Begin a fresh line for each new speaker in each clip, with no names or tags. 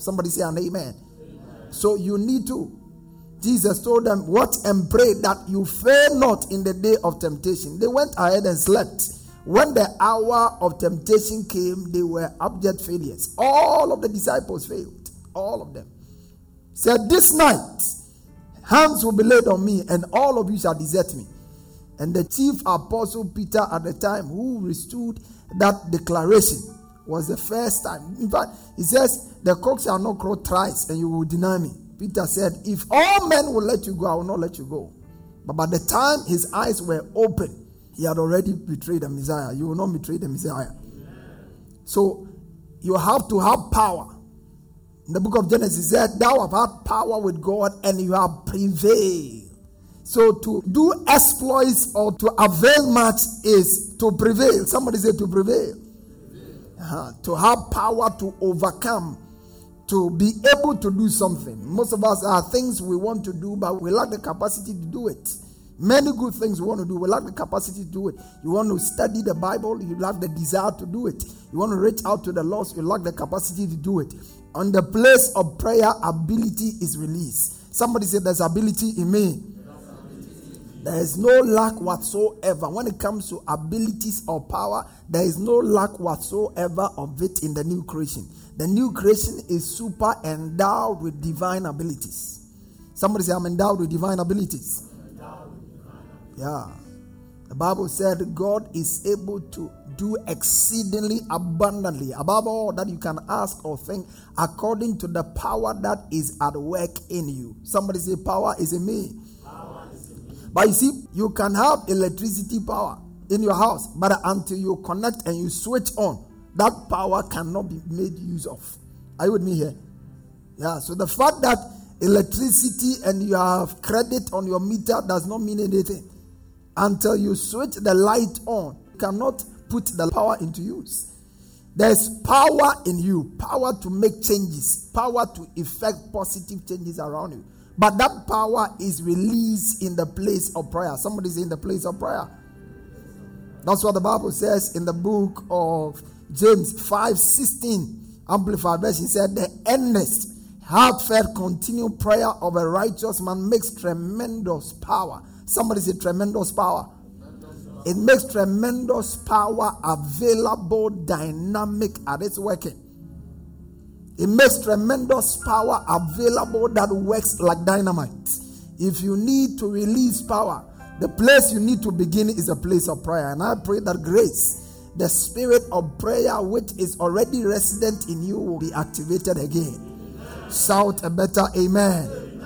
Somebody say an amen. amen. So you need to. Jesus told them, What and pray that you fail not in the day of temptation. They went ahead and slept. When the hour of temptation came, they were abject failures. All of the disciples failed. All of them. Said, This night, hands will be laid on me, and all of you shall desert me. And the chief apostle Peter, at the time, who withstood that declaration, was the first time. In fact, he says, The cock shall not crow thrice, and you will deny me. Peter said, If all men will let you go, I will not let you go. But by the time his eyes were open, he had already betrayed the Messiah. You will not betray the Messiah. So you have to have power. In the book of Genesis, said, Thou have had power with God and you have prevailed. So to do exploits or to avail much is to prevail. Somebody say to prevail. Uh-huh. To have power to overcome, to be able to do something. Most of us are things we want to do, but we lack the capacity to do it. Many good things we want to do. We lack the capacity to do it. You want to study the Bible, you lack the desire to do it. You want to reach out to the lost, you lack the capacity to do it. On the place of prayer, ability is released. Somebody said, There's ability in me. There is no lack whatsoever. When it comes to abilities or power, there is no lack whatsoever of it in the new creation. The new creation is super endowed with divine abilities. Somebody say, I'm endowed with divine abilities. Yeah. The Bible said God is able to do exceedingly abundantly, above all that you can ask or think, according to the power that is at work in you. Somebody say, Power is in me. But you see, you can have electricity power in your house, but until you connect and you switch on, that power cannot be made use of. Are you with me here? Yeah, so the fact that electricity and you have credit on your meter does not mean anything until you switch the light on. You cannot put the power into use. There's power in you, power to make changes, power to effect positive changes around you. But that power is released in the place of prayer. Somebody's in the place of prayer. That's what the Bible says in the book of James 5 16. Amplified version said, The earnest, heartfelt, continued prayer of a righteous man makes tremendous power Somebody say tremendous power. It makes tremendous power available, dynamic at its working. It makes tremendous power available that works like dynamite. If you need to release power, the place you need to begin is a place of prayer. And I pray that grace, the spirit of prayer which is already resident in you, will be activated again. Shout a better amen.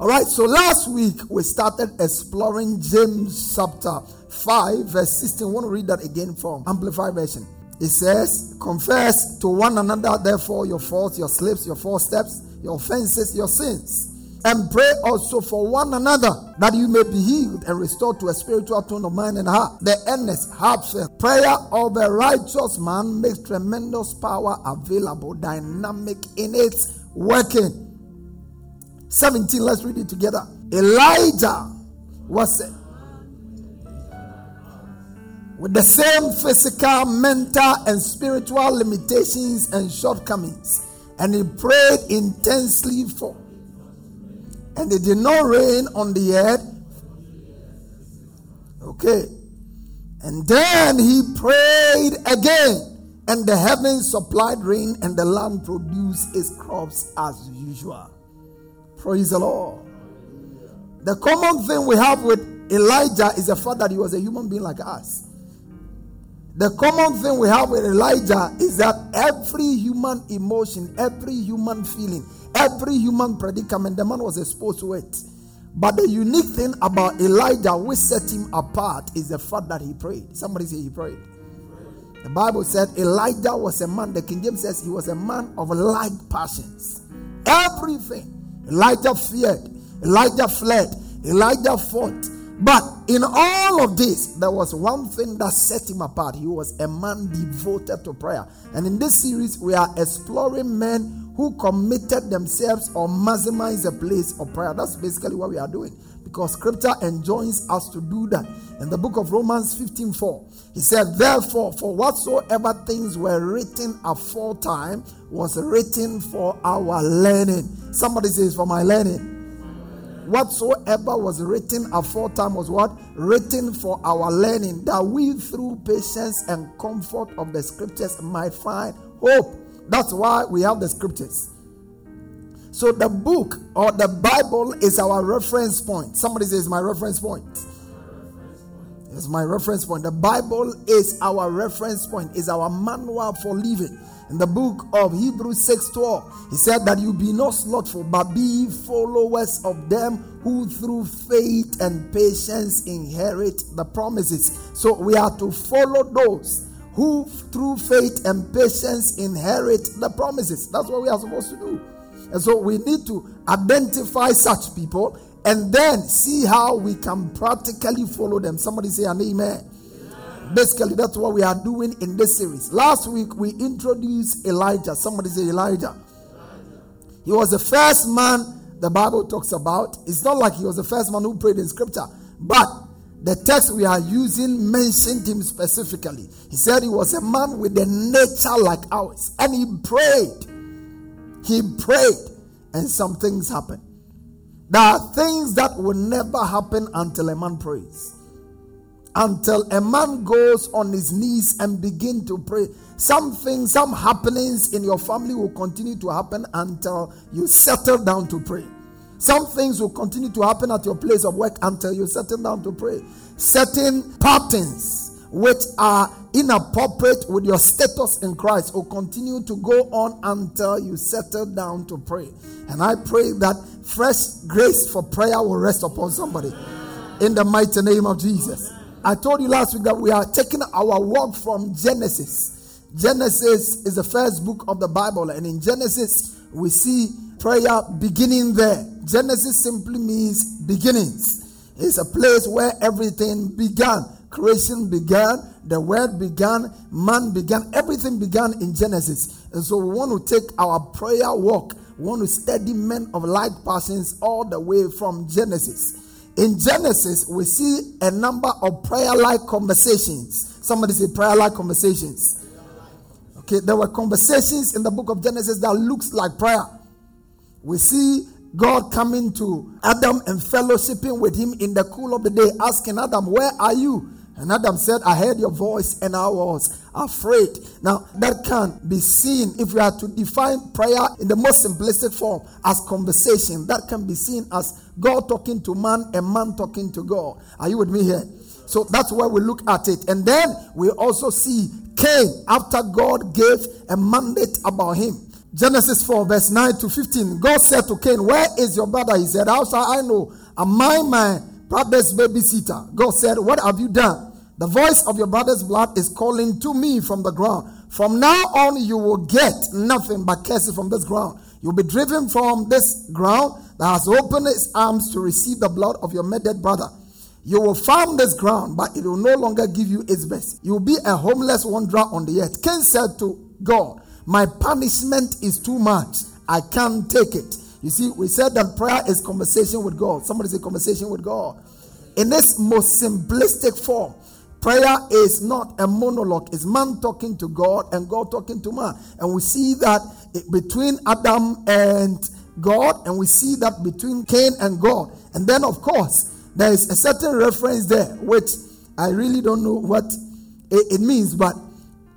All right, so last week we started exploring James chapter 5, verse 16. I want to read that again from Amplified Version. It says, Confess to one another, therefore, your faults, your slips, your false steps, your offenses, your sins. And pray also for one another that you may be healed and restored to a spiritual tone of mind and heart. The earnest, heartfelt prayer of a righteous man makes tremendous power available, dynamic in its working. 17. Let's read it together. Elijah was with the same physical, mental, and spiritual limitations and shortcomings. And he prayed intensely for. And it did not rain on the earth. Okay. And then he prayed again. and the heavens supplied rain, and the land produced its crops as usual. Praise the Lord. The common thing we have with Elijah is the fact that he was a human being like us. The common thing we have with Elijah is that every human emotion, every human feeling, every human predicament, the man was exposed to it. But the unique thing about Elijah, which set him apart, is the fact that he prayed. Somebody say he prayed. The Bible said Elijah was a man, the King James says he was a man of like passions. Everything. Elijah feared, Elijah fled, Elijah fought. But in all of this, there was one thing that set him apart. He was a man devoted to prayer. And in this series, we are exploring men who committed themselves or maximized the place of prayer. That's basically what we are doing because scripture enjoins us to do that. In the book of Romans 15 4, he said, Therefore, for whatsoever things were written aforetime was written for our learning. Somebody says, For my learning. Whatsoever was written aforetime was what? Written for our learning, that we through patience and comfort of the scriptures might find hope. That's why we have the scriptures. So the book or the Bible is our reference point. Somebody says, My reference point. It's my reference point. The Bible is our reference point, is our manual for living. In the book of Hebrews 6:12, he said that you be not slothful, but be followers of them who through faith and patience inherit the promises. So we are to follow those who through faith and patience inherit the promises. That's what we are supposed to do. And so we need to identify such people and then see how we can practically follow them. Somebody say an amen. Basically, that's what we are doing in this series. Last week we introduced Elijah. Somebody say Elijah. Elijah. He was the first man the Bible talks about. It's not like he was the first man who prayed in scripture, but the text we are using mentioned him specifically. He said he was a man with a nature like ours, and he prayed. He prayed, and some things happened. There are things that will never happen until a man prays. Until a man goes on his knees and begin to pray. Some things, some happenings in your family will continue to happen until you settle down to pray. Some things will continue to happen at your place of work until you settle down to pray. Certain patterns which are inappropriate with your status in Christ will continue to go on until you settle down to pray. And I pray that fresh grace for prayer will rest upon somebody in the mighty name of Jesus. I told you last week that we are taking our walk from Genesis. Genesis is the first book of the Bible, and in Genesis, we see prayer beginning there. Genesis simply means beginnings. It's a place where everything began creation began, the word began, man began, everything began in Genesis. And so we want to take our prayer walk, we want to study men of like passions all the way from Genesis. In Genesis, we see a number of prayer like conversations. Somebody say prayer like conversations. Okay, there were conversations in the book of Genesis that looks like prayer. We see God coming to Adam and fellowshipping with him in the cool of the day, asking Adam, Where are you? And Adam said, I heard your voice and I was afraid. Now, that can be seen if we are to define prayer in the most simplistic form as conversation. That can be seen as God talking to man and man talking to God. Are you with me here? So that's why we look at it. And then we also see Cain after God gave a mandate about him. Genesis 4, verse 9 to 15. God said to Cain, Where is your brother? He said, How shall I know? Am I my brother's babysitter. God said, What have you done? The voice of your brother's blood is calling to me from the ground. From now on, you will get nothing but curses from this ground. You'll be driven from this ground that has opened its arms to receive the blood of your murdered brother. You will farm this ground, but it will no longer give you its best. You will be a homeless wanderer on the earth. Cain said to God, My punishment is too much. I can't take it. You see, we said that prayer is conversation with God. Somebody say conversation with God. In this most simplistic form, prayer is not a monologue. It's man talking to God and God talking to man. And we see that between Adam and God, and we see that between Cain and God. And then, of course, there is a certain reference there, which I really don't know what it, it means, but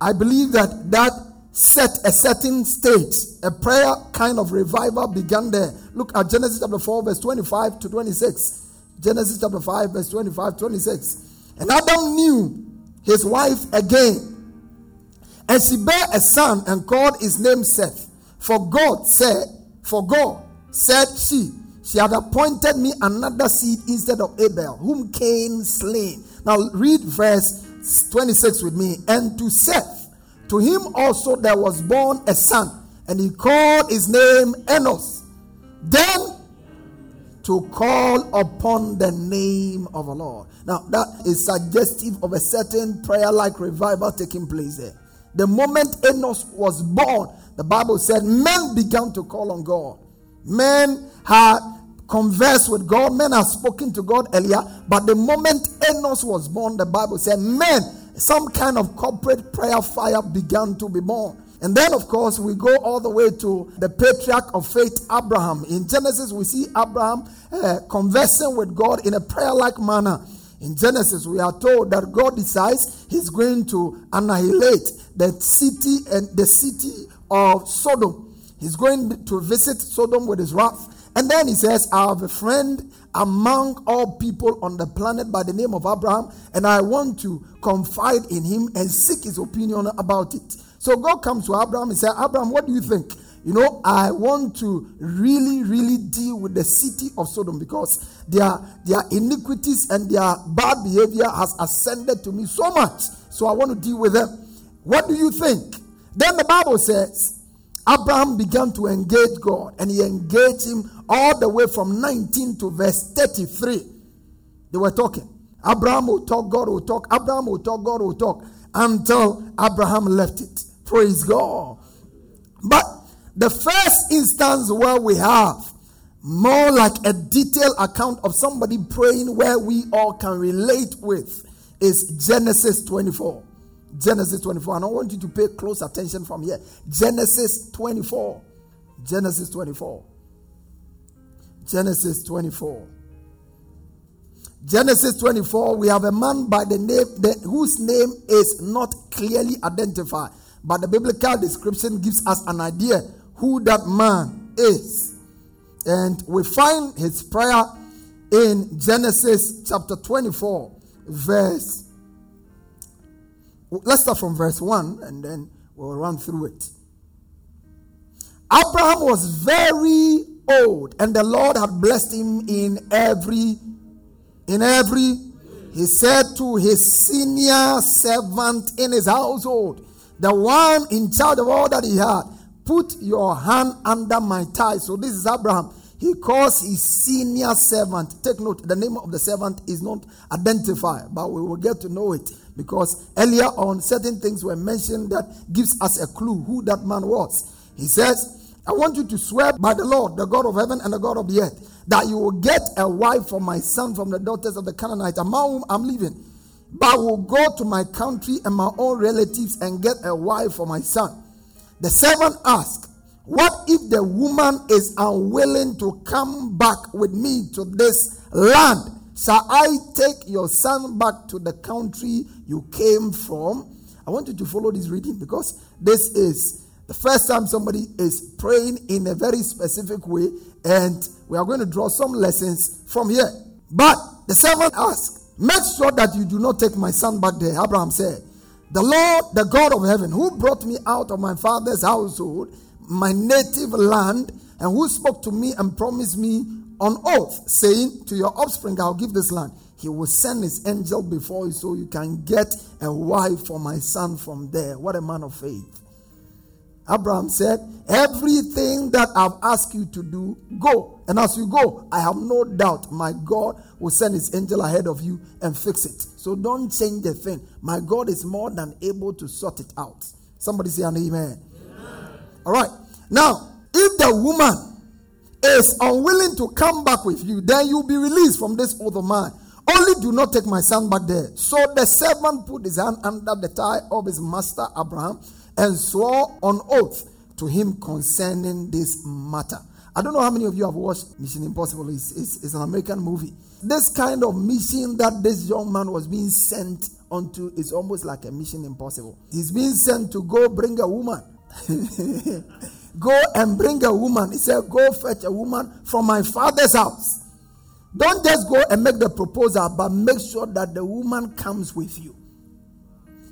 I believe that that set a certain state. A prayer kind of revival began there. Look at Genesis chapter 4, verse 25 to 26. Genesis chapter 5, verse 25, 26. And Adam knew his wife again. And she bare a son and called his name Seth. For God said, For God said she, she had appointed me another seed instead of Abel, whom Cain slain. Now read verse 26 with me. And to Seth, to him also there was born a son, and he called his name Enos. Then to call upon the name of the Lord. Now that is suggestive of a certain prayer like revival taking place there. The moment Enos was born, the Bible said men began to call on God. Men had conversed with God, men had spoken to God earlier, but the moment Enos was born, the Bible said men, some kind of corporate prayer fire began to be born. And then, of course, we go all the way to the patriarch of faith, Abraham. In Genesis, we see Abraham uh, conversing with God in a prayer like manner. In Genesis, we are told that God decides He's going to annihilate the city and the city of Sodom. He's going to visit Sodom with his wrath. And then he says, I have a friend among all people on the planet by the name of Abraham, and I want to confide in him and seek his opinion about it. So God comes to Abraham and says, Abraham, what do you think? You know, I want to really, really deal with the city of Sodom because their, their iniquities and their bad behavior has ascended to me so much. So I want to deal with them. What do you think? Then the Bible says, Abraham began to engage God and he engaged him all the way from 19 to verse 33. They were talking. Abraham will talk, God will talk. Abraham will talk, God will talk until Abraham left it. Praise God. But the first instance where we have more like a detailed account of somebody praying where we all can relate with is Genesis 24. Genesis 24. And I want you to pay close attention from here. Genesis 24. Genesis 24. Genesis 24. Genesis 24, we have a man by the name the, whose name is not clearly identified, but the biblical description gives us an idea who that man is. And we find his prayer in Genesis chapter 24, verse. Let's start from verse 1 and then we'll run through it. Abraham was very old, and the Lord had blessed him in every in every he said to his senior servant in his household, the one in charge of all that he had, Put your hand under my thigh. So this is Abraham. He calls his senior servant. Take note, the name of the servant is not identified, but we will get to know it because earlier on certain things were mentioned that gives us a clue who that man was. He says, I want you to swear by the Lord, the God of heaven and the God of the earth, that you will get a wife for my son from the daughters of the Canaanites among whom I'm living. But will go to my country and my own relatives and get a wife for my son. The servant asked, What if the woman is unwilling to come back with me to this land? Shall I take your son back to the country you came from? I want you to follow this reading because this is the first time somebody is praying in a very specific way, and we are going to draw some lessons from here. But the servant asked, Make sure that you do not take my son back there. Abraham said, the Lord, the God of heaven, who brought me out of my father's household, my native land, and who spoke to me and promised me on oath, saying, To your offspring I'll give this land. He will send his angel before you so you can get a wife for my son from there. What a man of faith. Abraham said, Everything that I've asked you to do, go. And as you go, I have no doubt my God will send his angel ahead of you and fix it. So don't change the thing. My God is more than able to sort it out. Somebody say an amen. amen. All right. Now, if the woman is unwilling to come back with you, then you'll be released from this other man. Only do not take my son back there. So the servant put his hand under the thigh of his master Abraham and swore on oath to him concerning this matter. I don't know how many of you have watched Mission Impossible. It's, it's, it's, an American movie. This kind of mission that this young man was being sent onto is almost like a mission impossible. He's being sent to go bring a woman. go and bring a woman. He said, Go fetch a woman from my father's house. Don't just go and make the proposal, but make sure that the woman comes with you.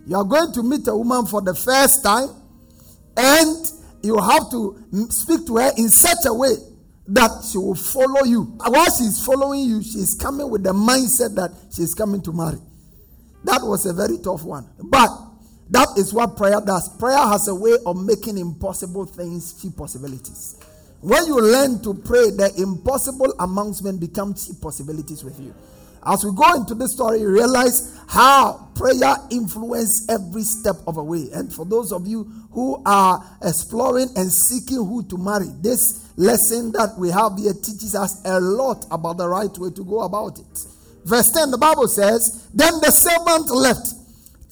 You are going to meet a woman for the first time, and you have to speak to her in such a way that she will follow you. While she's following you, she's coming with the mindset that she's coming to marry. That was a very tough one. But that is what prayer does. Prayer has a way of making impossible things cheap possibilities. When you learn to pray, the impossible amongst men become cheap possibilities with you. As we go into this story, you realize how prayer influences every step of the way. And for those of you who are exploring and seeking who to marry, this lesson that we have here teaches us a lot about the right way to go about it. Verse 10, the Bible says, Then the servant left,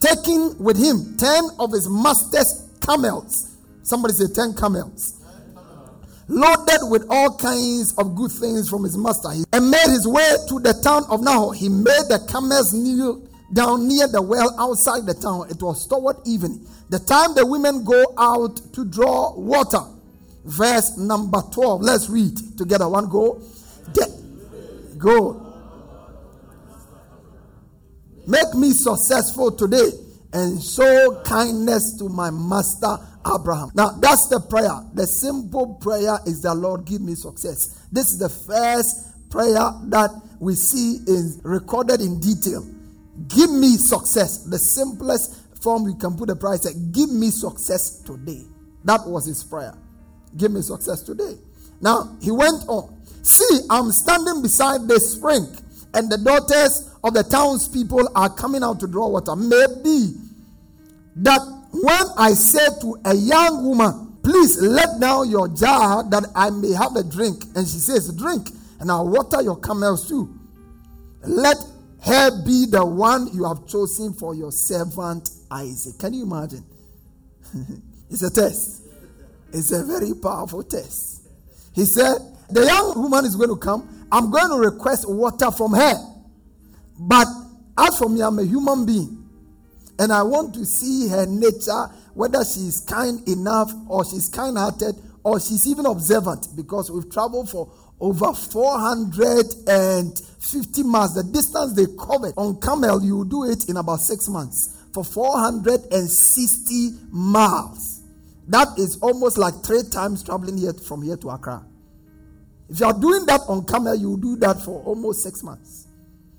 taking with him ten of his master's camels. Somebody say ten camels. Loaded with all kinds of good things from his master, and made his way to the town of Nahor. He made the camels kneel down near the well outside the town. It was toward evening, the time the women go out to draw water verse number 12. Let's read together. One go. Get, go. Make me successful today and show kindness to my master Abraham. Now, that's the prayer. The simple prayer is the Lord, give me success. This is the first prayer that we see is recorded in detail. Give me success. The simplest form we can put the prayer is give me success today. That was his prayer. Give me success today. Now, he went on. See, I'm standing beside the spring, and the daughters of the townspeople are coming out to draw water. Maybe that when I say to a young woman, Please let down your jar that I may have a drink, and she says, Drink, and I'll water your camels too. Let her be the one you have chosen for your servant Isaac. Can you imagine? it's a test. It's a very powerful test. He said, The young woman is going to come. I'm going to request water from her. But as for me, I'm a human being. And I want to see her nature, whether she's kind enough or she's kind hearted or she's even observant, because we've traveled for over 450 miles. The distance they covered on camel, you do it in about six months for 460 miles. That is almost like three times traveling here from here to Accra. If you are doing that on camel, you do that for almost six months.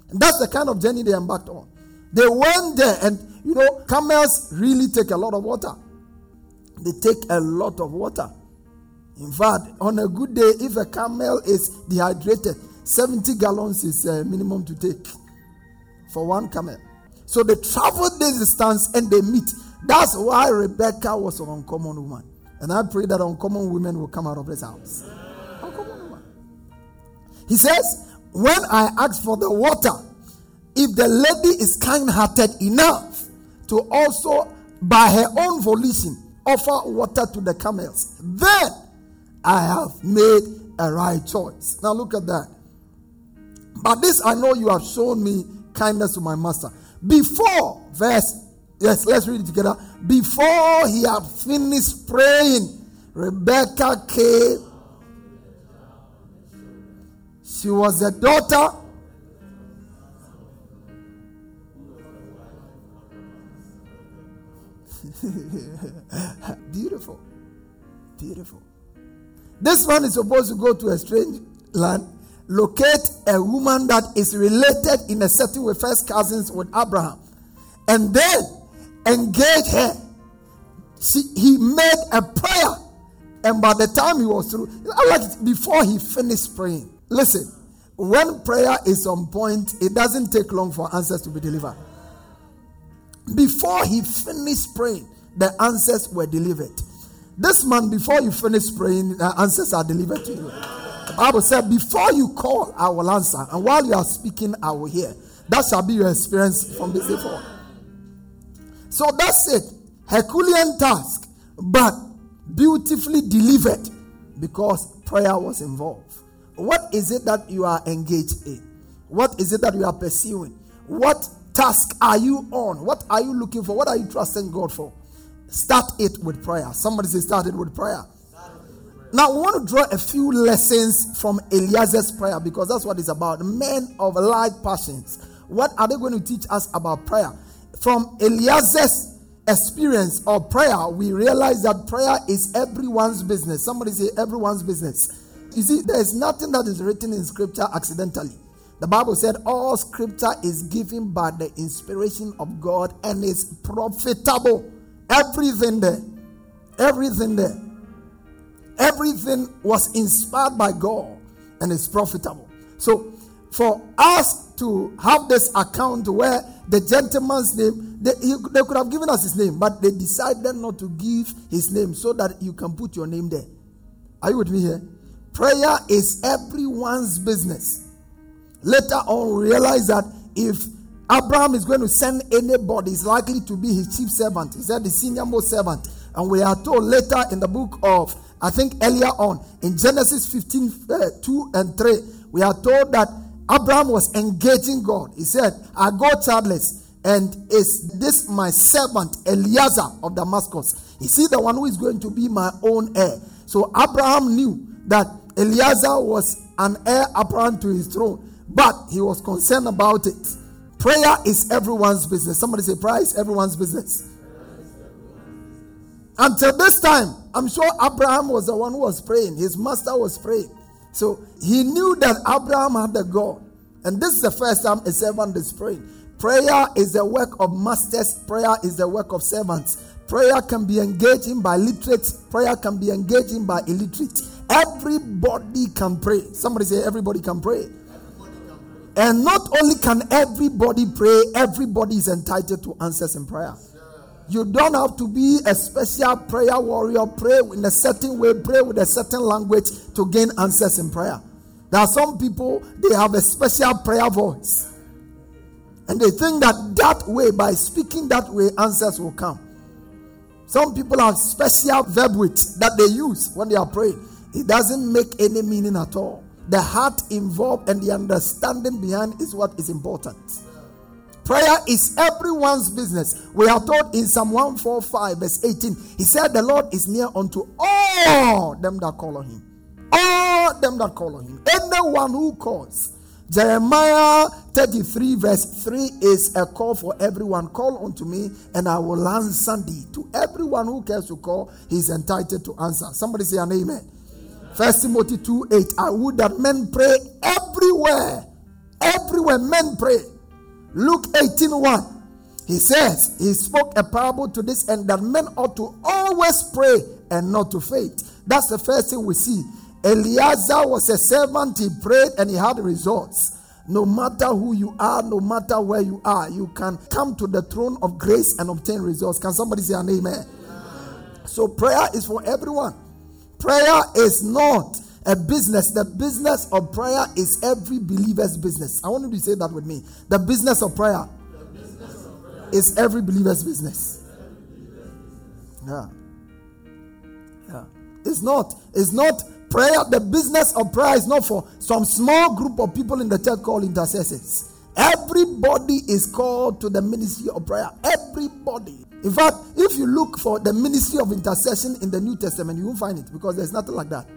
And that's the kind of journey they embarked on. They went there, and you know, camels really take a lot of water. They take a lot of water. In fact, on a good day, if a camel is dehydrated, 70 gallons is a uh, minimum to take for one camel. So they travel this distance and they meet. That's why Rebecca was an uncommon woman. And I pray that uncommon women will come out of this house. Uncommon woman. He says, When I ask for the water, if the lady is kind hearted enough to also, by her own volition, offer water to the camels, then I have made a right choice. Now look at that. But this I know you have shown me kindness to my master. Before, verse Yes, let's read it together. Before he had finished praying, Rebecca came. She was a daughter. Beautiful. Beautiful. This one is supposed to go to a strange land, locate a woman that is related in a certain way, first cousins with Abraham, and then engage her. She, he made a prayer. And by the time he was through, like before he finished praying. Listen, when prayer is on point, it doesn't take long for answers to be delivered. Before he finished praying, the answers were delivered. This man, before you finish praying, the answers are delivered to you. The Bible said, Before you call, I will answer. And while you are speaking, I will hear. That shall be your experience from this day forward. So that's it. Herculean task, but beautifully delivered because prayer was involved. What is it that you are engaged in? What is it that you are pursuing? What task are you on? What are you looking for? What are you trusting God for? Start it with prayer. Somebody say, start it with prayer. Now, we want to draw a few lessons from Eliezer's prayer because that's what it's about. Men of light passions. What are they going to teach us about prayer? From Eliezer's experience of prayer, we realize that prayer is everyone's business. Somebody say, everyone's business. You see, there is nothing that is written in scripture accidentally. The Bible said all scripture is given by the inspiration of God and is profitable. Everything there. Everything there. Everything was inspired by God and is profitable. So, for us to have this account where the gentleman's name, they, he, they could have given us his name, but they decided not to give his name so that you can put your name there. Are you with me here? Prayer is everyone's business. Later on, realize that if Abraham is going to send anybody, it's likely to be his chief servant. He said the senior most servant. And we are told later in the book of, I think earlier on, in Genesis 15 uh, 2 and 3, we are told that Abraham was engaging God. He said, I go childless, and is this my servant Eliezer of Damascus? Is he the one who is going to be my own heir? So Abraham knew that Eliezer was an heir apparent to his throne, but he was concerned about it. Prayer is everyone's business. Somebody say, prayer is everyone's business. Until this time, I'm sure Abraham was the one who was praying. His master was praying. So he knew that Abraham had a God. And this is the first time a servant is praying. Prayer is the work of masters, prayer is the work of servants. Prayer can be engaging by literate, prayer can be engaging by illiterate. Everybody can pray. Somebody say, everybody can pray. And not only can everybody pray, everybody is entitled to answers in prayer. You don't have to be a special prayer warrior, pray in a certain way, pray with a certain language to gain answers in prayer. There are some people, they have a special prayer voice. And they think that that way, by speaking that way, answers will come. Some people have special verb that they use when they are praying. It doesn't make any meaning at all. The heart involved and the understanding behind is what is important. Prayer is everyone's business. We are told in Psalm 145, verse 18, He said, The Lord is near unto all them that call on Him. All them that call on Him. Anyone who calls. Jeremiah 33, verse 3 is a call for everyone. Call unto me, and I will answer thee. To everyone who cares to call, he is entitled to answer. Somebody say an amen. First Timothy 2 8. I would that men pray everywhere. Everywhere men pray Luke 18 1. He says, He spoke a parable to this end that men ought to always pray and not to faint. That's the first thing we see. Eliezer was a servant, he prayed and he had results. No matter who you are, no matter where you are, you can come to the throne of grace and obtain results. Can somebody say an amen? amen. So, prayer is for everyone. Prayer is not a business, the business of prayer is every believer's business. I want you to say that with me. The business of prayer, business of prayer. is every believer's business. Yeah. Yeah. It's not. It's not prayer. The business of prayer is not for some small group of people in the church called intercessors. Everybody is called to the ministry of prayer. Everybody. In fact, if you look for the ministry of intercession in the New Testament, you won't find it because there's nothing like that.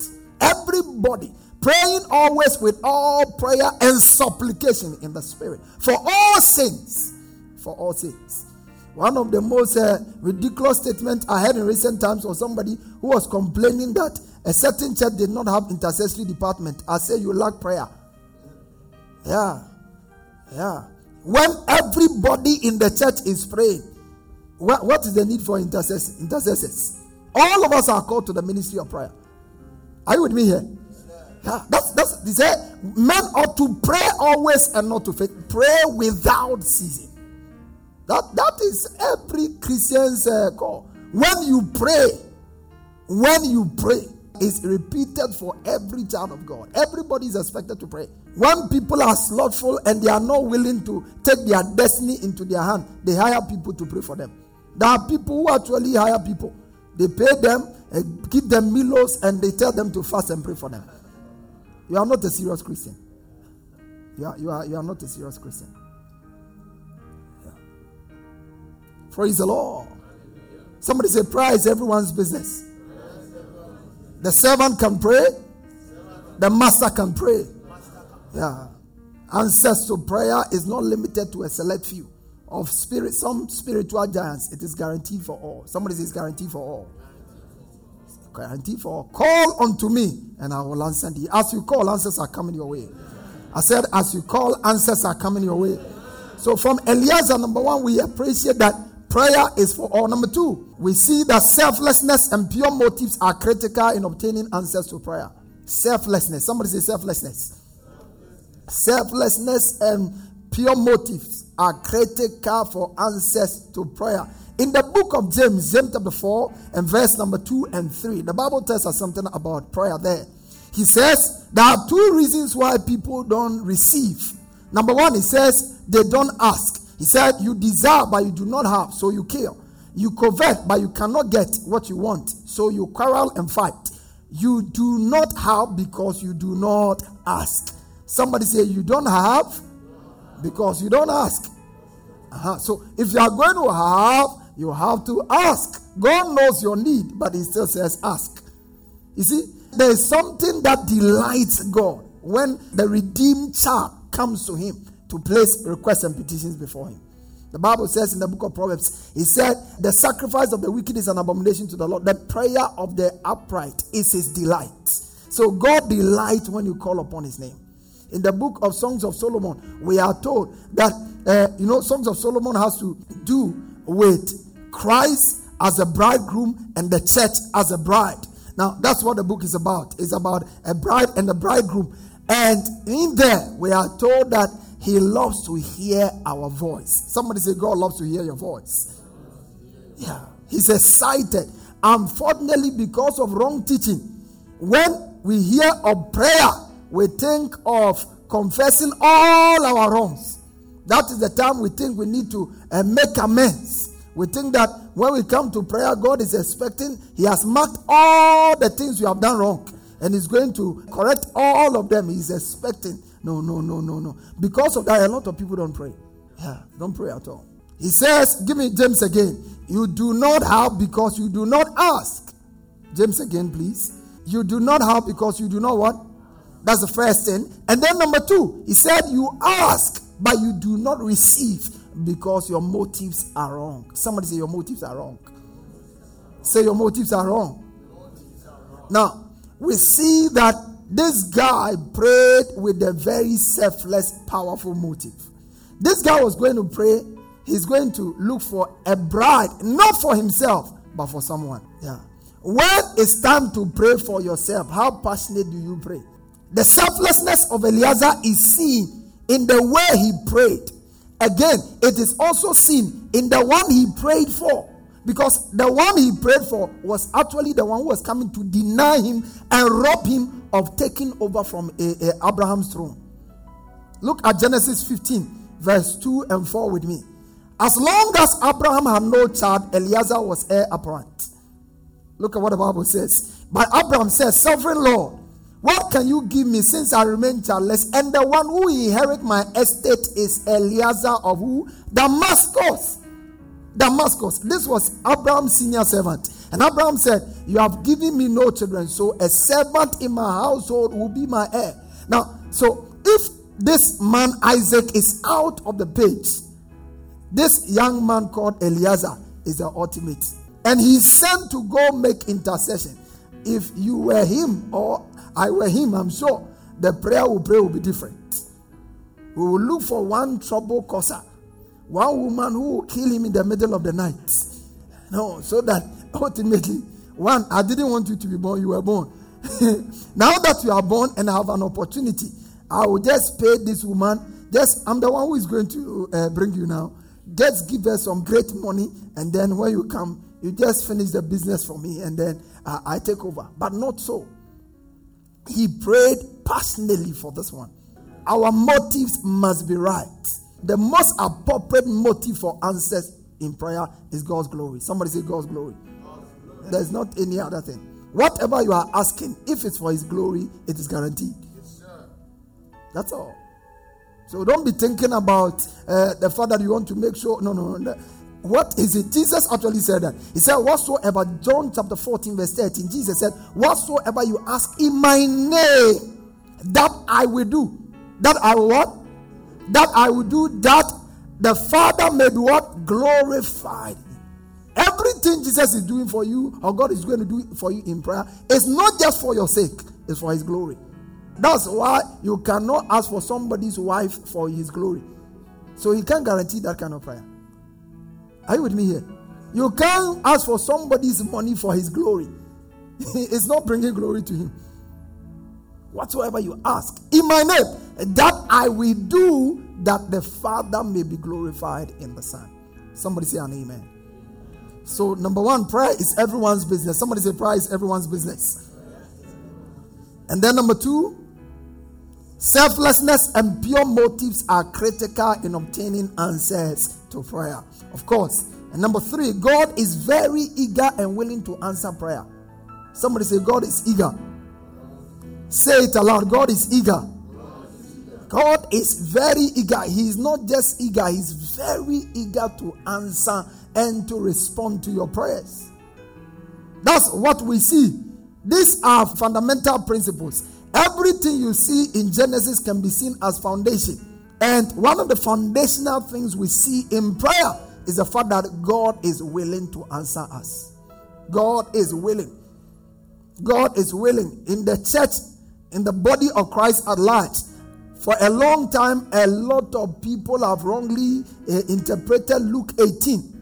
Everybody praying always with all prayer and supplication in the spirit for all sins. For all sins. One of the most uh, ridiculous statements I heard in recent times was somebody who was complaining that a certain church did not have intercessory department. I say you lack prayer. Yeah. Yeah. When everybody in the church is praying, what, what is the need for intercessors? intercessors? All of us are called to the ministry of prayer. Are you with me here? Yeah, that's that's he said men ought to pray always and not to. Pray without ceasing. That that is every Christian's uh, call. When you pray, when you pray, is repeated for every child of God. Everybody is expected to pray. When people are slothful and they are not willing to take their destiny into their hand, they hire people to pray for them. There are people who actually hire people. They pay them and give them meals and they tell them to fast and pray for them. You are not a serious Christian. You are, you are, you are not a serious Christian. Praise the Lord. Somebody say, prayer is everyone's business. The servant can pray, the master can pray. Yeah. Answers to prayer is not limited to a select few of spirit, some spiritual giants. It is guaranteed for all. Somebody says guaranteed for all. Guaranteed for all. Call unto me and I will answer thee. As you call, answers are coming your way. I said, as you call, answers are coming your way. So from Eliezer, number one, we appreciate that prayer is for all. Number two, we see that selflessness and pure motives are critical in obtaining answers to prayer. Selflessness. Somebody say selflessness. Selflessness and pure motives are critical for answers to prayer. In the book of James, James chapter 4 and verse number 2 and 3, the Bible tells us something about prayer there. He says there are two reasons why people don't receive. Number one, he says they don't ask. He said, You desire, but you do not have, so you kill. You covet, but you cannot get what you want, so you quarrel and fight. You do not have because you do not ask. Somebody say, You don't have because you don't ask. Uh-huh. So if you are going to have, you have to ask. God knows your need, but He still says, Ask. You see, there is something that delights God when the redeemed child comes to Him to place requests and petitions before Him. The Bible says in the book of Proverbs, He said, The sacrifice of the wicked is an abomination to the Lord. The prayer of the upright is His delight. So God delights when you call upon His name. In the book of Songs of Solomon, we are told that, uh, you know, Songs of Solomon has to do with Christ as a bridegroom and the church as a bride. Now, that's what the book is about. It's about a bride and a bridegroom. And in there, we are told that He loves to hear our voice. Somebody say, God loves to hear your voice. Yeah. He's excited. Unfortunately, because of wrong teaching, when we hear of prayer, we think of confessing all our wrongs. That is the time we think we need to uh, make amends. We think that when we come to prayer, God is expecting, He has marked all the things we have done wrong and He's going to correct all of them. He's expecting. No, no, no, no, no. Because of that, a lot of people don't pray. Yeah, don't pray at all. He says, Give me James again. You do not have because you do not ask. James again, please. You do not have because you do not what? That's the first thing. And then number two, he said, You ask, but you do not receive because your motives are wrong. Somebody say, Your motives are wrong. Say, Your motives are wrong. Now, we see that this guy prayed with a very selfless, powerful motive. This guy was going to pray, he's going to look for a bride, not for himself, but for someone. Yeah. When it's time to pray for yourself, how passionate do you pray? The selflessness of Eliezer is seen in the way he prayed. Again, it is also seen in the one he prayed for. Because the one he prayed for was actually the one who was coming to deny him and rob him of taking over from a, a Abraham's throne. Look at Genesis 15, verse 2 and 4 with me. As long as Abraham had no child, Eliezer was heir apparent. Look at what the Bible says. But Abraham says, Sovereign Lord, what can you give me since I remain childless? And the one who inherit my estate is Eliezer of who? Damascus. Damascus. This was Abraham's senior servant. And Abraham said, You have given me no children, so a servant in my household will be my heir. Now, so if this man Isaac is out of the page, this young man called Eliezer is the ultimate. And he's sent to go make intercession. If you were him or I were him, I'm sure the prayer we pray will be different. We will look for one trouble causer, one woman who will kill him in the middle of the night. No, so that ultimately, one, I didn't want you to be born, you were born. now that you are born and I have an opportunity, I will just pay this woman. Just, I'm the one who is going to uh, bring you now. Just give her some great money, and then when you come, you just finish the business for me, and then uh, I take over. But not so. He prayed passionately for this one. Our motives must be right. The most appropriate motive for answers in prayer is God's glory. Somebody say God's glory. There's not any other thing. Whatever you are asking, if it's for His glory, it is guaranteed. That's all. So don't be thinking about uh, the fact that you want to make sure. No, no, no. What is it? Jesus actually said that. He said, Whatsoever, John chapter 14, verse 13, Jesus said, Whatsoever you ask in my name, that I will do. That I will what? That I will do, that the Father may be what? Glorified. Everything Jesus is doing for you, or God is going to do for you in prayer, is not just for your sake, it's for His glory. That's why you cannot ask for somebody's wife for His glory. So He can't guarantee that kind of prayer. Are you with me here? You can't ask for somebody's money for His glory. it's not bringing glory to Him. Whatsoever you ask in my name, that I will do, that the Father may be glorified in the Son. Somebody say an amen. So, number one, prayer is everyone's business. Somebody say, prayer is everyone's business. And then, number two, selflessness and pure motives are critical in obtaining answers to prayer. Of course. And number three, God is very eager and willing to answer prayer. Somebody say, God is eager. Say it aloud God is eager. God is very eager. He is not just eager, He's very eager to answer and to respond to your prayers. That's what we see. These are fundamental principles. Everything you see in Genesis can be seen as foundation. And one of the foundational things we see in prayer is the fact that God is willing to answer us. God is willing. God is willing. In the church, in the body of Christ at large, for a long time, a lot of people have wrongly uh, interpreted Luke 18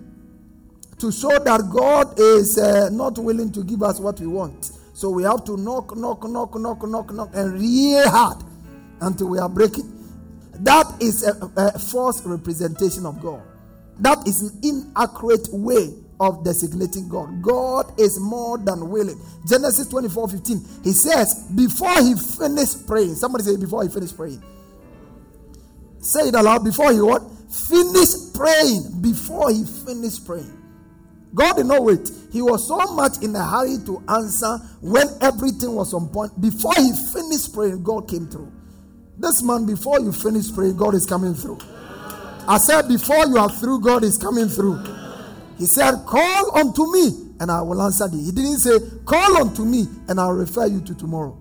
to show that God is uh, not willing to give us what we want. So we have to knock, knock, knock, knock, knock, knock, and real hard until we are breaking. That is a, a false representation of God. That is an inaccurate way of designating God. God is more than willing. Genesis 24 15. He says, before he finished praying, somebody say, before he finished praying. Say it aloud. Before he what? Finished praying. Before he finished praying. God did not wait. He was so much in a hurry to answer when everything was on point. Before he finished praying, God came through. This man, before you finish praying, God is coming through. I said, before you are through, God is coming through. He said, Call unto me and I will answer thee. He didn't say, Call unto me and I'll refer you to tomorrow.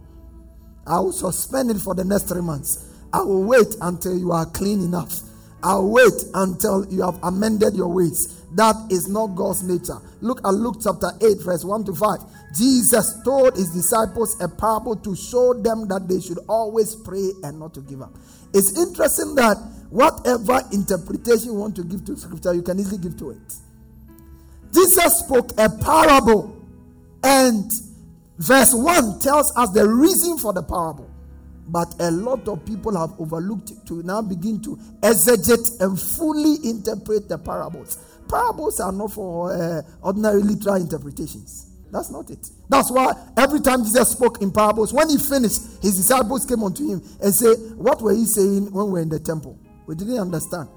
I will suspend it for the next three months. I will wait until you are clean enough. I'll wait until you have amended your ways. That is not God's nature. Look at Luke chapter 8, verse 1 to 5. Jesus told his disciples a parable to show them that they should always pray and not to give up. It's interesting that whatever interpretation you want to give to scripture, you can easily give to it. Jesus spoke a parable, and verse 1 tells us the reason for the parable. But a lot of people have overlooked to now begin to exegete and fully interpret the parables. Parables are not for uh, ordinary literal interpretations. That's not it. That's why every time Jesus spoke in parables, when he finished, his disciples came unto him and said, What were you saying when we were in the temple? We didn't understand.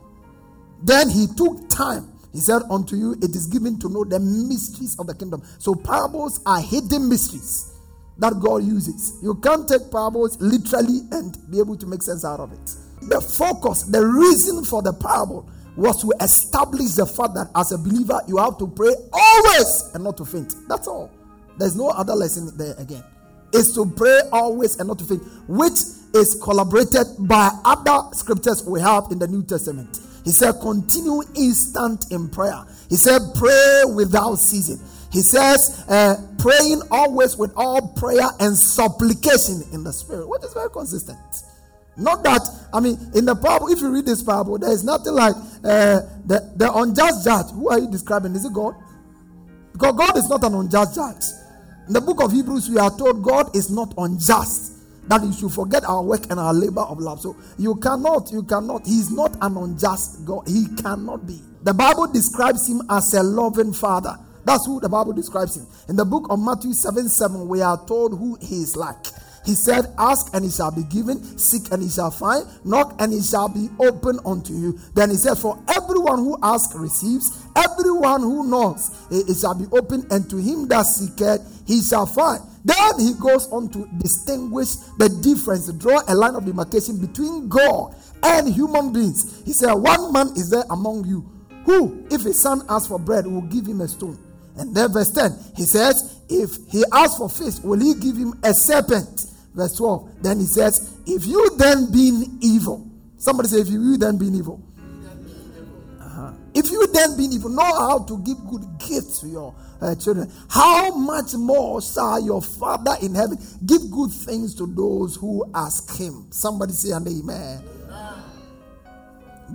Then he took time. He said, Unto you it is given to know the mysteries of the kingdom. So parables are hidden mysteries that God uses. You can't take parables literally and be able to make sense out of it. The focus, the reason for the parable was to establish the fact that as a believer, you have to pray always and not to faint. That's all. There's no other lesson there again. Is to pray always and not to faint, which is collaborated by other scriptures we have in the New Testament. He said, continue instant in prayer. He said, pray without ceasing. He says, uh, praying always with all prayer and supplication in the spirit, which is very consistent. Not that, I mean, in the parable, if you read this parable, there is nothing like uh, the, the unjust judge. Who are you describing? Is it God? Because God is not an unjust judge. In the book of Hebrews, we are told God is not unjust, that you should forget our work and our labor of love. So you cannot, you cannot, He's not an unjust God. He cannot be. The Bible describes Him as a loving Father. That's who the Bible describes Him. In the book of Matthew 7 7, we are told who He is like. He said, Ask and it shall be given, seek and it shall find, knock and it shall be open unto you. Then he said, For everyone who asks receives, everyone who knocks eh, it shall be open, and to him that seeketh he shall find. Then he goes on to distinguish the difference, draw a line of demarcation between God and human beings. He said, One man is there among you Who, if his son asks for bread, will give him a stone? And then verse 10, he says, If he asks for fish, will he give him a serpent? Verse 12, then he says, If you then being evil, somebody say, If you then being evil. Uh-huh. If you then being evil, know how to give good gifts to your uh, children, how much more shall your Father in heaven give good things to those who ask him? Somebody say, and amen.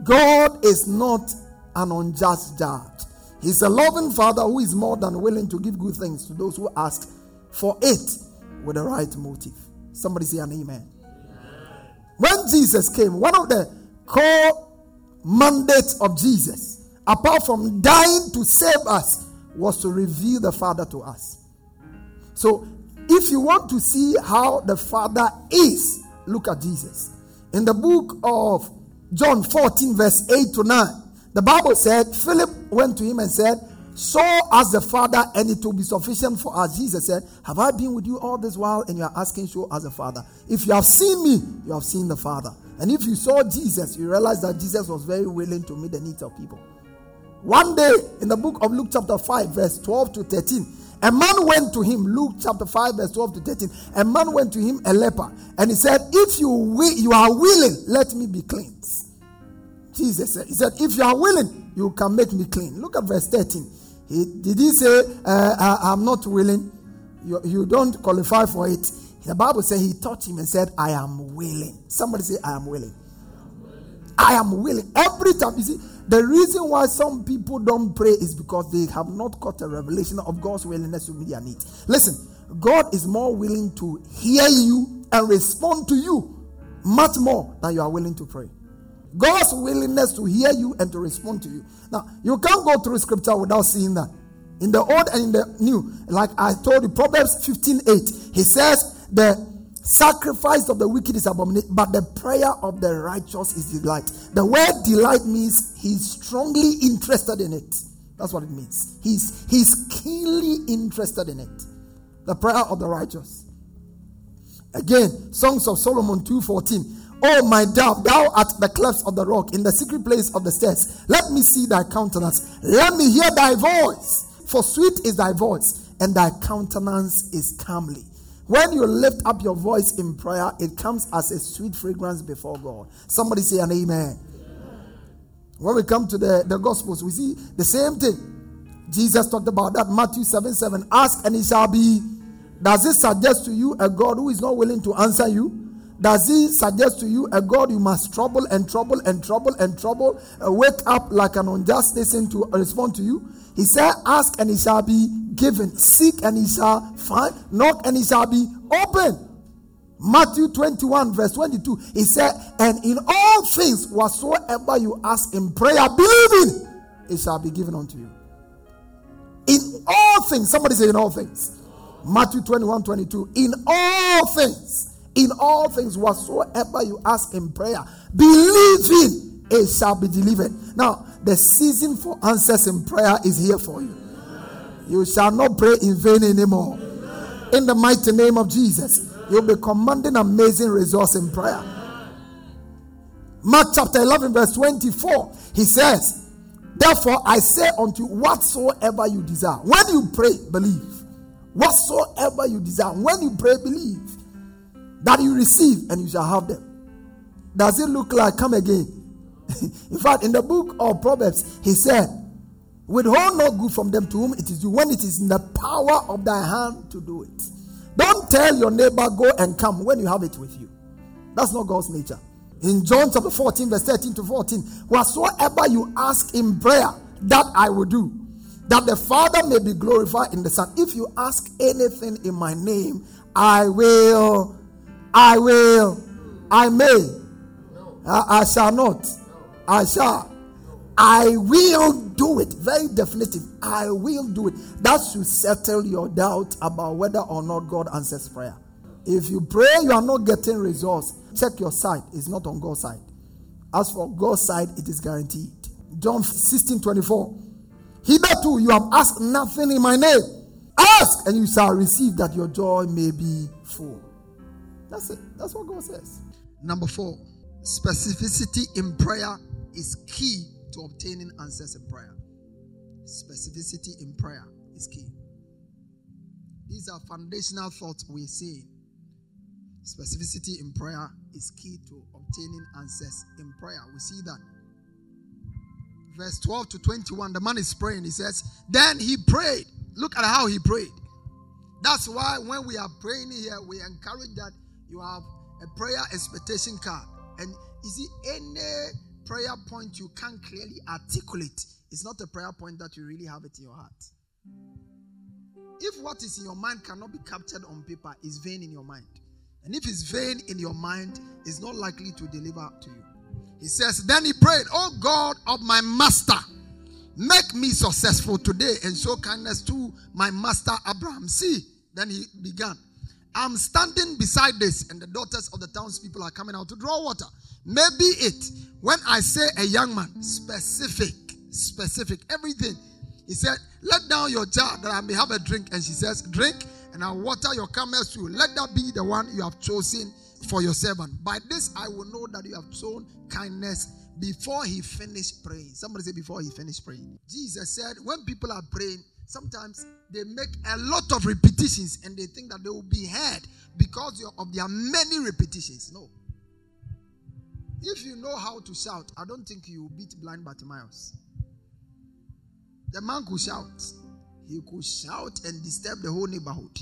God is not an unjust judge. He's a loving father who is more than willing to give good things to those who ask for it with the right motive. Somebody say an amen. amen. When Jesus came, one of the core mandates of Jesus, apart from dying to save us, was to reveal the Father to us. So, if you want to see how the Father is, look at Jesus. In the book of John 14, verse 8 to 9, the Bible said, Philip went to him and said, Show as the Father, and it will be sufficient for us. Jesus said, Have I been with you all this while, and you are asking, Show us the Father? If you have seen me, you have seen the Father. And if you saw Jesus, you realize that Jesus was very willing to meet the needs of people. One day, in the book of Luke, chapter 5, verse 12 to 13, a man went to him, Luke chapter 5, verse 12 to 13. A man went to him, a leper, and he said, If you, will, you are willing, let me be cleansed. Jesus said, He said, If you are willing, you can make me clean. Look at verse 13. He, did he say, uh, I, am not willing? You, you don't qualify for it. The Bible says he touched him and said, I am willing. Somebody say, I am willing. I am willing. Every time, you see, the reason why some people don't pray is because they have not got a revelation of God's willingness to meet their needs. Listen, God is more willing to hear you and respond to you much more than you are willing to pray. God's willingness to hear you and to respond to you. Now, you can't go through scripture without seeing that. In the old and in the new, like I told you, Proverbs 15 8, he says, The sacrifice of the wicked is abomination, but the prayer of the righteous is delight. The word delight means he's strongly interested in it. That's what it means. He's he's keenly interested in it. The prayer of the righteous. Again, Songs of Solomon 2:14. Oh, my dove, thou art the clefts of the rock, in the secret place of the stairs. Let me see thy countenance. Let me hear thy voice. For sweet is thy voice, and thy countenance is comely. When you lift up your voice in prayer, it comes as a sweet fragrance before God. Somebody say an amen. amen. When we come to the, the Gospels, we see the same thing. Jesus talked about that. Matthew 7 7. Ask and it shall be. Does it suggest to you a God who is not willing to answer you? Does he suggest to you a God you must trouble and trouble and trouble and trouble, uh, wake up like an unjust nation to respond to you? He said, Ask and it shall be given, seek and it shall find, knock and it shall be open. Matthew 21, verse 22, he said, And in all things, whatsoever you ask in prayer, believing, it shall be given unto you. In all things, somebody say, In all things. Matthew 21, 22, in all things in all things whatsoever you ask in prayer, believing it shall be delivered. Now, the season for answers in prayer is here for you. You shall not pray in vain anymore. In the mighty name of Jesus, you'll be commanding amazing results in prayer. Mark chapter 11, verse 24, he says, Therefore I say unto you, whatsoever you desire, when you pray, believe. Whatsoever you desire, when you pray, believe that you receive and you shall have them. Does it look like come again? in fact, in the book of Proverbs, he said, Withhold no good from them to whom it is due, when it is in the power of thy hand to do it. Don't tell your neighbor, Go and come when you have it with you. That's not God's nature. In John chapter 14, verse 13 to 14, whatsoever you ask in prayer, that I will do, that the Father may be glorified in the Son. If you ask anything in my name, I will I will, I may, I, I shall not, I shall. I will do it. Very definitive. I will do it. That should settle your doubt about whether or not God answers prayer. If you pray, you are not getting results. Check your side. It's not on God's side. As for God's side, it is guaranteed. John 16 24. Hitherto you have asked nothing in my name. Ask and you shall receive that your joy may be full. That's it. That's what God says. Number four, specificity in prayer is key to obtaining answers in prayer. Specificity in prayer is key. These are foundational thoughts we're seeing. Specificity in prayer is key to obtaining answers in prayer. We see that. Verse 12 to 21, the man is praying. He says, Then he prayed. Look at how he prayed. That's why when we are praying here, we encourage that you have a prayer expectation card. And is it any prayer point you can't clearly articulate It's not a prayer point that you really have it in your heart. If what is in your mind cannot be captured on paper, it's vain in your mind. And if it's vain in your mind, it's not likely to deliver to you. He says, Then he prayed, Oh God of my master, make me successful today and show kindness to my master Abraham. See, then he began. I'm standing beside this, and the daughters of the townspeople are coming out to draw water. Maybe it, when I say a young man, specific, specific, everything. He said, Let down your jar that I may have a drink. And she says, Drink, and I'll water your camels too. Let that be the one you have chosen for your servant. By this I will know that you have shown kindness before he finished praying. Somebody say, Before he finished praying. Jesus said, When people are praying, sometimes they make a lot of repetitions and they think that they will be heard because of their many repetitions. No. If you know how to shout, I don't think you beat blind Bartimaeus. The man could shout. He could shout and disturb the whole neighborhood.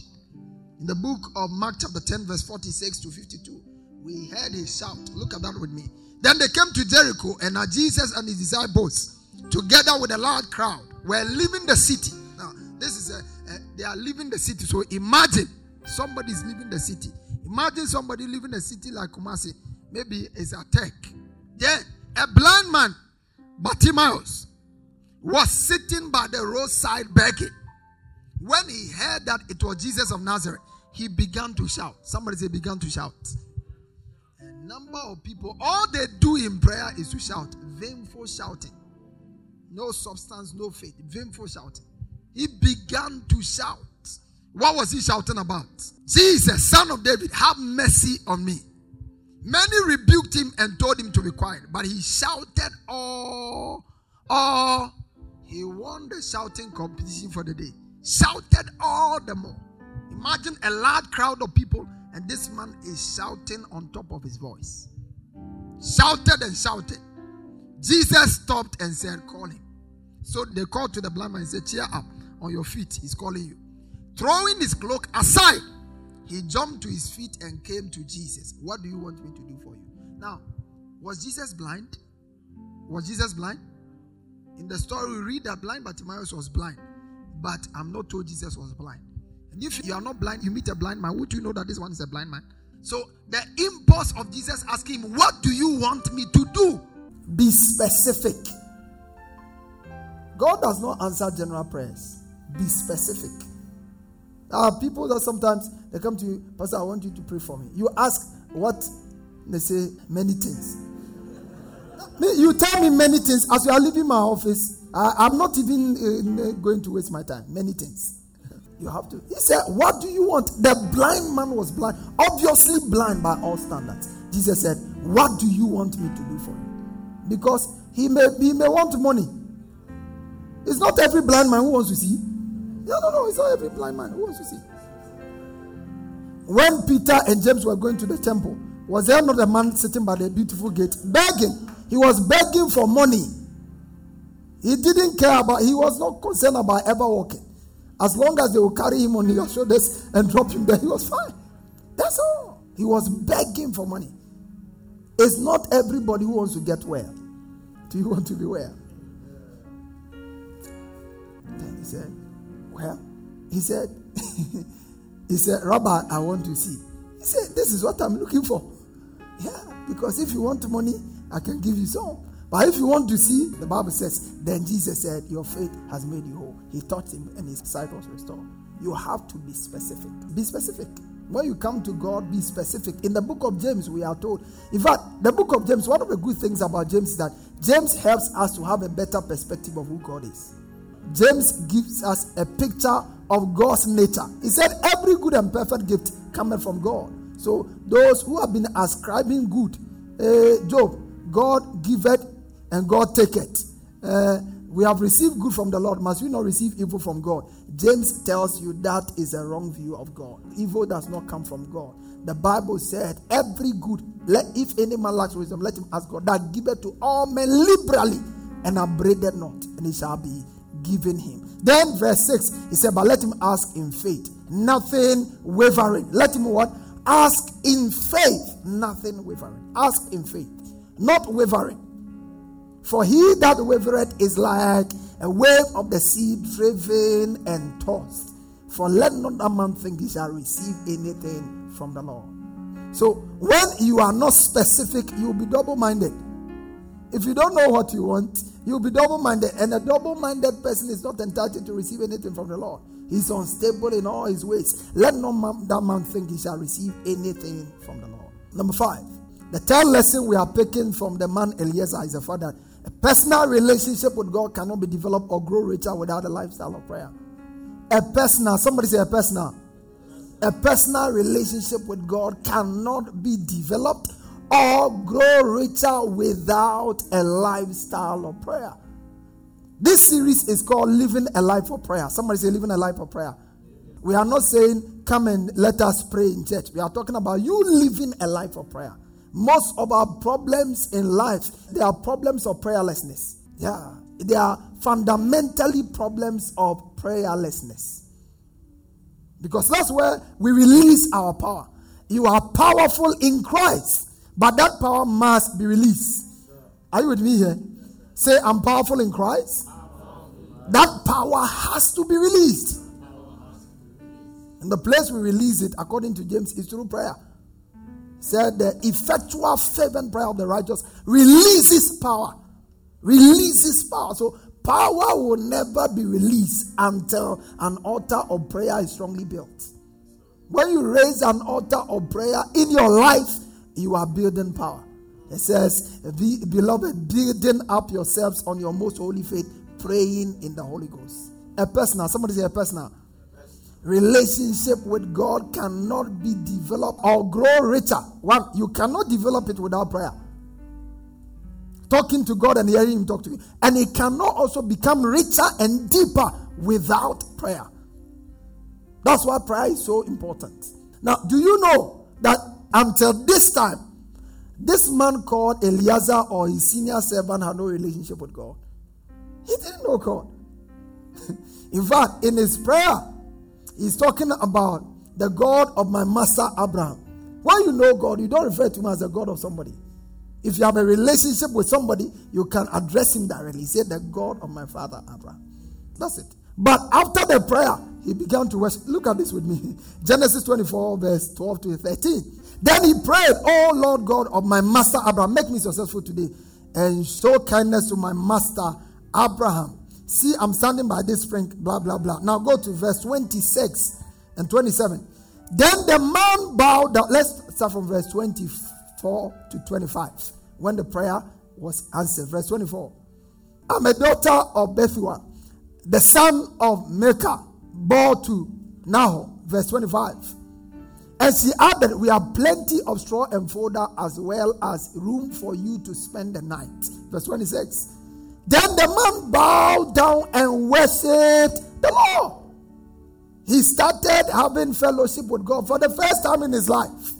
In the book of Mark, chapter 10, verse 46 to 52, we heard his shout. Look at that with me. Then they came to Jericho, and Jesus and his disciples, together with a large crowd, were leaving the city. This is a, a they are leaving the city. So imagine somebody is leaving the city. Imagine somebody leaving a city like Kumasi maybe it's a tech. Then a blind man, Bartimaeus, was sitting by the roadside begging. When he heard that it was Jesus of Nazareth, he began to shout. Somebody say, began to shout. A number of people, all they do in prayer is to shout. Vainful shouting. No substance, no faith. Vainful shouting. He began to shout. What was he shouting about? Jesus, son of David, have mercy on me. Many rebuked him and told him to be quiet, but he shouted all, all. He won the shouting competition for the day. Shouted all the more. Imagine a large crowd of people, and this man is shouting on top of his voice. Shouted and shouted. Jesus stopped and said, Call him. So they called to the blind man and said, Cheer up on your feet. He's calling you. Throwing his cloak aside, he jumped to his feet and came to Jesus. What do you want me to do for you? Now, was Jesus blind? Was Jesus blind? In the story, we read that blind Bartimaeus was blind, but I'm not told Jesus was blind. And if you are not blind, you meet a blind man, would you know that this one is a blind man? So, the impulse of Jesus asking him, What do you want me to do? Be specific. God does not answer general prayers. Be specific. There are people that sometimes they come to you, Pastor, I want you to pray for me. You ask what? They say many things. You tell me many things as you are leaving my office. I, am not even uh, going to waste my time. Many things. You have to. He said, What do you want? The blind man was blind, obviously blind by all standards. Jesus said, What do you want me to do for you? Because he may, he may want money. It's not every blind man who wants to see. No, no, no. It's not every blind man who wants to see. When Peter and James were going to the temple, was there not a man sitting by the beautiful gate begging? He was begging for money. He didn't care about, he was not concerned about ever walking. As long as they will carry him on their shoulders and drop him there, he was fine. That's all. He was begging for money. It's not everybody who wants to get well. Do you want to be well? Then he said, Well, he said, He said, Rabbi, I want to see. He said, This is what I'm looking for. Yeah, because if you want money, I can give you some. But if you want to see, the Bible says, then Jesus said, Your faith has made you whole. He touched him and his sight was restored. You have to be specific. Be specific. When you come to God, be specific. In the book of James, we are told. In fact, the book of James, one of the good things about James is that James helps us to have a better perspective of who God is. James gives us a picture of God's nature. He said, Every good and perfect gift cometh from God. So those who have been ascribing good, uh, Job, God giveth and God taketh. uh, we have received good from the Lord. Must we not receive evil from God? James tells you that is a wrong view of God. Evil does not come from God. The Bible said, Every good, let, if any man lacks wisdom, let him ask God that giveth to all men liberally and upbraided not, and it shall be given him. Then, verse 6, he said, But let him ask in faith, nothing wavering. Let him what? Ask in faith, nothing wavering. Ask in faith, not wavering. For he that wavereth is like a wave of the sea driven and tossed. For let not a man think he shall receive anything from the Lord. So when you are not specific, you'll be double minded. If you don't know what you want, you'll be double minded. And a double minded person is not entitled to receive anything from the Lord. He's unstable in all his ways. Let no man, that man think he shall receive anything from the Lord. Number five, the third lesson we are picking from the man Eliezer is the fact that a personal relationship with God cannot be developed or grow richer without a lifestyle of prayer. A personal, somebody say a personal. A personal relationship with God cannot be developed or grow richer without a lifestyle of prayer. This series is called Living a Life of Prayer. Somebody say, Living a Life of Prayer. We are not saying, Come and let us pray in church. We are talking about you living a life of prayer. Most of our problems in life, they are problems of prayerlessness. Yeah. They are fundamentally problems of prayerlessness. Because that's where we release our power. You are powerful in Christ, but that power must be released. Are you with me here? Say, I'm powerful in Christ. That power has to be released. And the place we release it, according to James, is through prayer said the effectual fervent prayer of the righteous releases power releases power so power will never be released until an altar of prayer is strongly built when you raise an altar of prayer in your life you are building power it says Be, beloved building up yourselves on your most holy faith praying in the holy ghost a personal somebody say a personal relationship with God cannot be developed or grow richer. One, you cannot develop it without prayer. Talking to God and hearing Him talk to you. And it cannot also become richer and deeper without prayer. That's why prayer is so important. Now, do you know that until this time, this man called Eliezer or his senior servant had no relationship with God? He didn't know God. in fact, in his prayer, He's talking about the God of my master Abraham. When you know God, you don't refer to him as the God of somebody. If you have a relationship with somebody, you can address him directly. Say, The God of my father Abraham. That's it. But after the prayer, he began to worship. Look at this with me Genesis 24, verse 12 to 13. Then he prayed, Oh Lord God of my master Abraham, make me successful today and show kindness to my master Abraham See, I'm standing by this spring, blah, blah, blah. Now go to verse 26 and 27. Then the man bowed down. Let's start from verse 24 to 25 when the prayer was answered. Verse 24. I'm a daughter of Bethuel, the son of Milcah, bore to Nahor. Verse 25. And she added, We have plenty of straw and fodder as well as room for you to spend the night. Verse 26. Then the man bowed down and worshipped the Lord. He started having fellowship with God for the first time in his life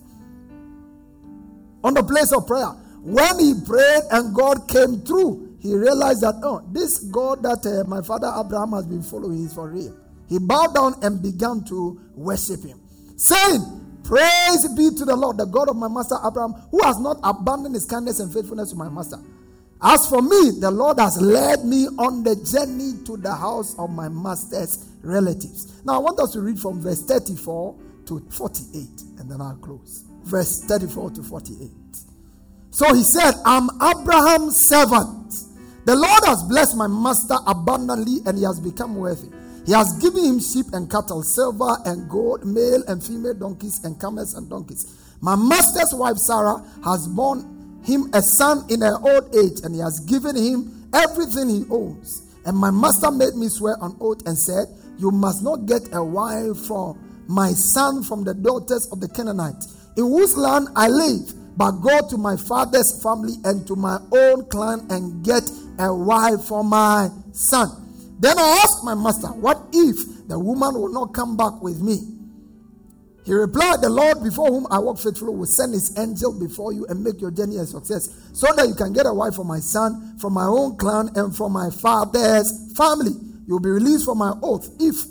on the place of prayer. When he prayed and God came through, he realized that, oh, this God that uh, my father Abraham has been following is for real. He bowed down and began to worship him, saying, Praise be to the Lord, the God of my master Abraham, who has not abandoned his kindness and faithfulness to my master. As for me, the Lord has led me on the journey to the house of my master's relatives. Now, I want us to read from verse 34 to 48, and then I'll close. Verse 34 to 48. So he said, I'm Abraham's servant. The Lord has blessed my master abundantly, and he has become wealthy. He has given him sheep and cattle, silver and gold, male and female donkeys, and camels and donkeys. My master's wife Sarah has borne him a son in her old age, and he has given him everything he owns. And my master made me swear on oath and said, You must not get a wife for my son from the daughters of the Canaanites, in whose land I live, but go to my father's family and to my own clan and get a wife for my son. Then I asked my master, What if the woman will not come back with me? He replied, The Lord before whom I walk faithfully will send his angel before you and make your journey a success, so that you can get a wife for my son, from my own clan, and from my father's family. You'll be released from my oath if,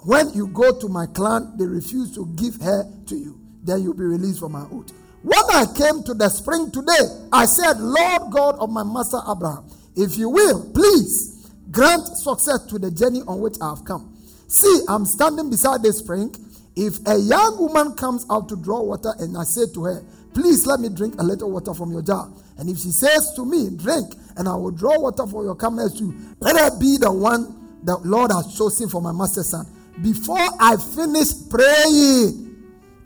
when you go to my clan, they refuse to give her to you. Then you'll be released from my oath. When I came to the spring today, I said, Lord God of my master Abraham, if you will, please grant success to the journey on which I have come. See, I'm standing beside the spring if a young woman comes out to draw water and I say to her, Please let me drink a little water from your jar. And if she says to me, Drink, and I will draw water for your camels too, let her be the one the Lord has chosen for my master's son. Before I finish praying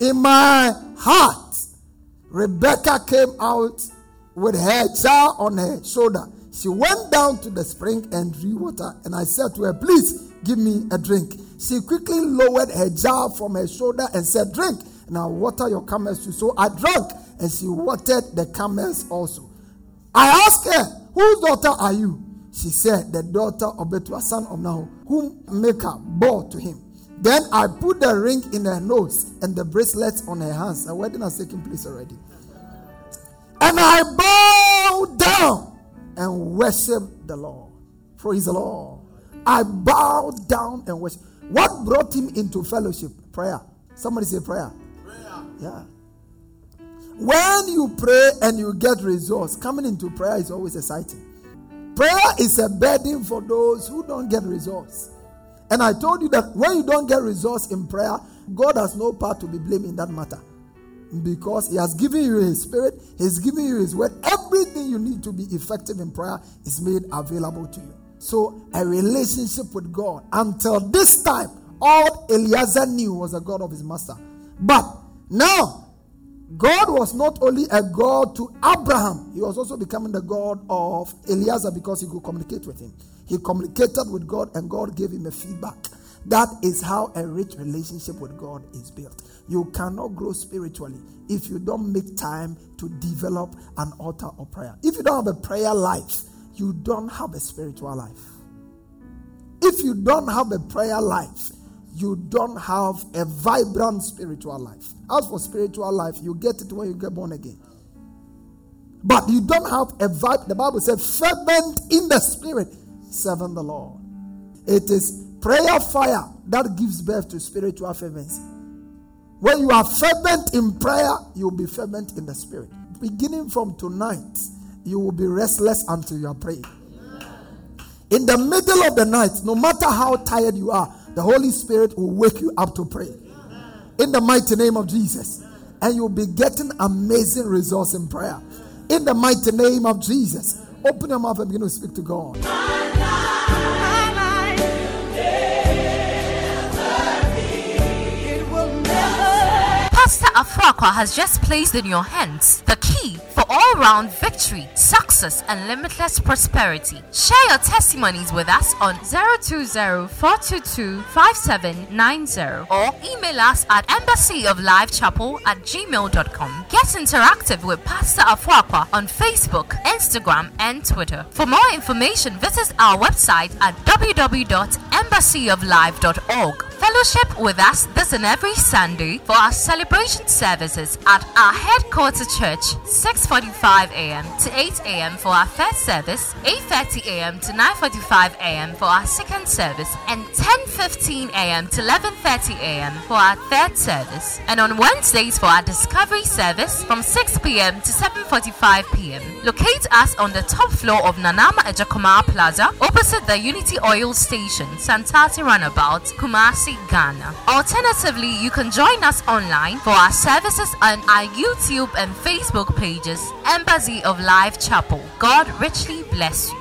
in my heart, Rebecca came out with her jar on her shoulder. She went down to the spring and drew water. And I said to her, Please give me a drink. She quickly lowered her jar from her shoulder and said, Drink, and I'll water your camels too. So I drank, and she watered the camels also. I asked her, Whose daughter are you? She said, The daughter of Bethuel, son of Nahor, whom Milcah bore to him. Then I put the ring in her nose and the bracelets on her hands. A wedding has taken place already. And I bowed down and worship the Lord. Praise the Lord. I bowed down and worshiped. What brought him into fellowship? Prayer. Somebody say prayer. Prayer. Yeah. When you pray and you get results, coming into prayer is always exciting. Prayer is a burden for those who don't get results. And I told you that when you don't get results in prayer, God has no part to be blamed in that matter. Because He has given you His Spirit, He's given you His Word. Everything you need to be effective in prayer is made available to you. So, a relationship with God. Until this time, all Eliezer knew was the God of his master. But now, God was not only a God to Abraham, he was also becoming the God of Eliezer because he could communicate with him. He communicated with God and God gave him a feedback. That is how a rich relationship with God is built. You cannot grow spiritually if you don't make time to develop an altar of prayer. If you don't have a prayer life, you don't have a spiritual life. If you don't have a prayer life, you don't have a vibrant spiritual life. As for spiritual life, you get it when you get born again. But you don't have a vibe. The Bible said, fervent in the spirit, serving the Lord. It is prayer fire that gives birth to spiritual fervency. When you are fervent in prayer, you'll be fervent in the spirit. Beginning from tonight, you will be restless until you are praying. In the middle of the night, no matter how tired you are, the Holy Spirit will wake you up to pray. In the mighty name of Jesus. And you'll be getting amazing results in prayer. In the mighty name of Jesus. Open your mouth and begin to speak to God.
essa Afrakwa has just placed in your hands the key for all round victory, success, and limitless prosperity. Share your testimonies with us on 020 422 5790 or email us at embassyoflifechapel at gmail.com. Get interactive with Pastor Afrakwa on Facebook, Instagram, and Twitter. For more information, visit our website at www.embassyoflife.org. Fellowship with us this and every Sunday for our celebration services at our headquarters church, 6:45 a.m. to 8 a.m. for our first service, 8:30 a.m. to 9:45 a.m. for our second service, and 10:15 a.m. to 11:30 a.m. for our third service. And on Wednesdays for our discovery service from 6 p.m. to 7:45 p.m. Locate us on the top floor of Nanama Ejakoma Plaza, opposite the Unity Oil Station, Santasi Runabout, Kumasi, Ghana. Alternatively, you can join us online for our services on our YouTube and Facebook pages, Embassy of Life Chapel. God richly bless you.